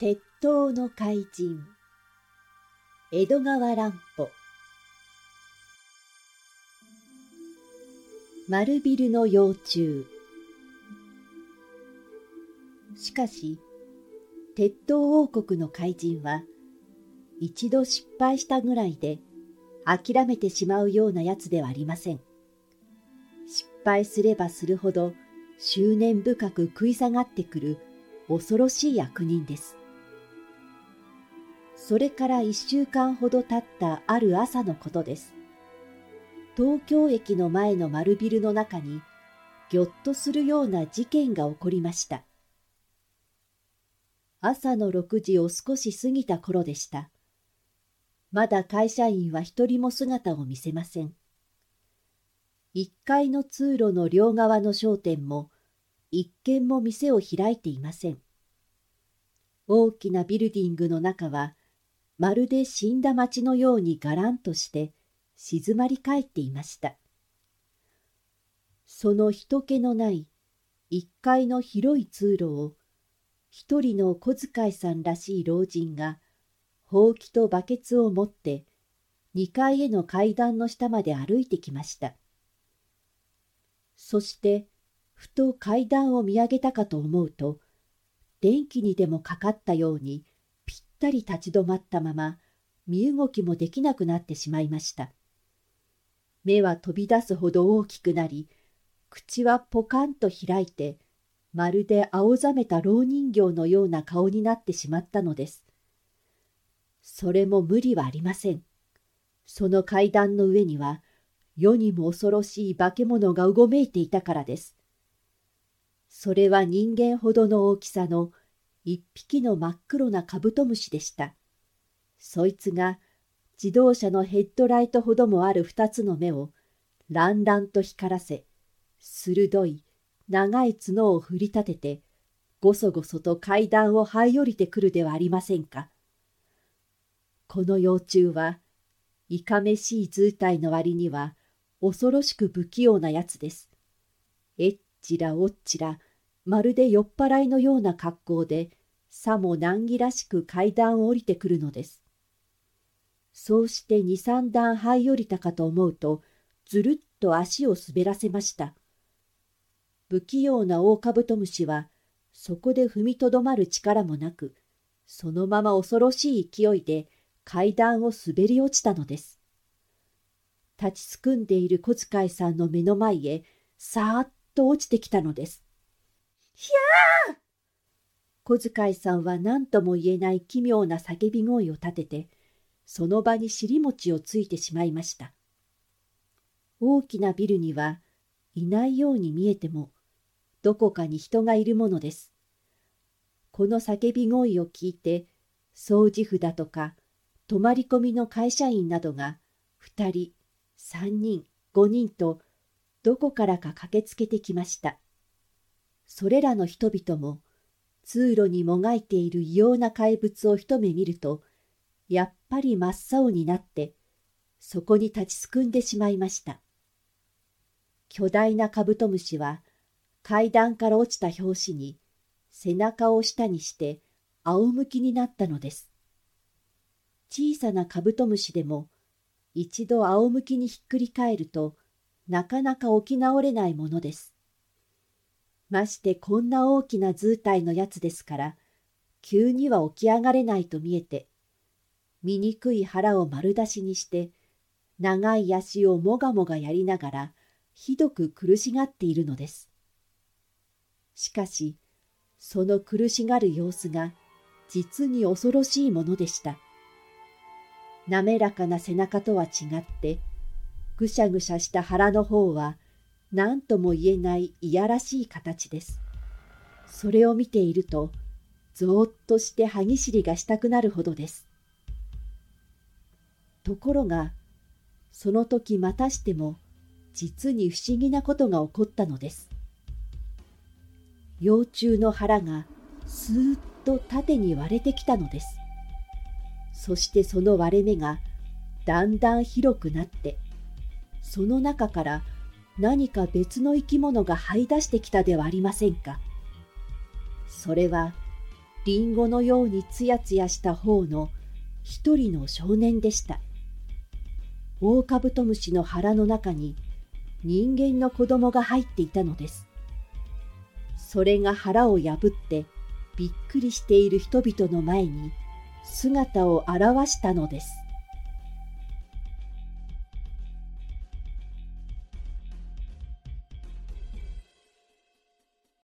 鉄塔の怪人江戸川乱歩。丸ビルの幼虫。しかし鉄塔王国の怪人は一度失敗したぐらいで諦めてしまうようなやつではありません。失敗すればするほど執念深く食い下がってくる恐ろしい悪人です。それから一週間ほど経ったある朝のことです。東京駅の前の丸ビルの中に、ぎょっとするような事件が起こりました。朝の6時を少し過ぎた頃でした。まだ会社員は一人も姿を見せません。一階の通路の両側の商店も、一軒も店を開いていません。大きなビルディングの中は、まるで死んだ町のようにがらんとして静まり返っていました。その人気のない一階の広い通路を一人の小遣いさんらしい老人がほうきとバケツを持って二階への階段の下まで歩いてきました。そしてふと階段を見上げたかと思うと電気にでもかかったようにったり立ち止まったまま身動きもできなくなってしまいました。目は飛び出すほど大きくなり、口はポカンと開いて、まるで青ざめた老人形のような顔になってしまったのです。それも無理はありません。その階段の上には、世にも恐ろしい化け物がうごめいていたからです。それは人間ほどの大きさの一匹の真っ黒なカブトムシでした。そいつが自動車のヘッドライトほどもある二つの目をランランと光らせ、鋭い長い角を振り立てて、ごそごそと階段を這い降りてくるではありませんか。この幼虫は、いかめしい図体の割には、恐ろしく不器用なやつです。えっちらおっちら、まるで酔っ払いのような格好で、さも難儀らしく階段を降りてくるのです。そうして二三段這い降りたかと思うと、ずるっと足を滑らせました。不器用なオオカブトムシは、そこで踏みとどまる力もなく、そのまま恐ろしい勢いで階段を滑り落ちたのです。立ちすくんでいる小遣いさんの目の前へ、さーっと落ちてきたのです。ひゃー小遣いさんは何とも言えない奇妙な叫び声を立てて、その場に尻餅をついてしまいました。大きなビルにはいないように見えても、どこかに人がいるものです。この叫び声を聞いて、掃除婦だとか、泊まり込みの会社員などが、二人、三人、五人と、どこからか駆けつけてきました。それらの人々も、通路にもがいている異様な怪物を一目見ると、やっぱり真っ青になって、そこに立ちすくんでしまいました。巨大なカブトムシは、階段から落ちた拍子に、背中を下にして仰向きになったのです。小さなカブトムシでも、一度仰向きにひっくり返ると、なかなか起き直れないものです。ましてこんな大きな図体のやつですから、急には起き上がれないと見えて、醜い腹を丸出しにして、長い足をもがもがやりながら、ひどく苦しがっているのです。しかし、その苦しがる様子が、実に恐ろしいものでした。滑らかな背中とは違って、ぐしゃぐしゃした腹の方は、何とも言えないいやらしい形です。それを見ていると、ぞーっとして歯ぎしりがしたくなるほどです。ところが、その時またしても、実に不思議なことが起こったのです。幼虫の腹がスーッと縦に割れてきたのです。そしてその割れ目がだんだん広くなって、その中から何か別の生き物が這い出してきたではありませんか？それはりんごのようにつやつやした方の一人の少年でした。オオカブトムシの腹の中に人間の子供が入っていたのです。それが腹を破ってびっくりしている人々の前に姿を現したのです。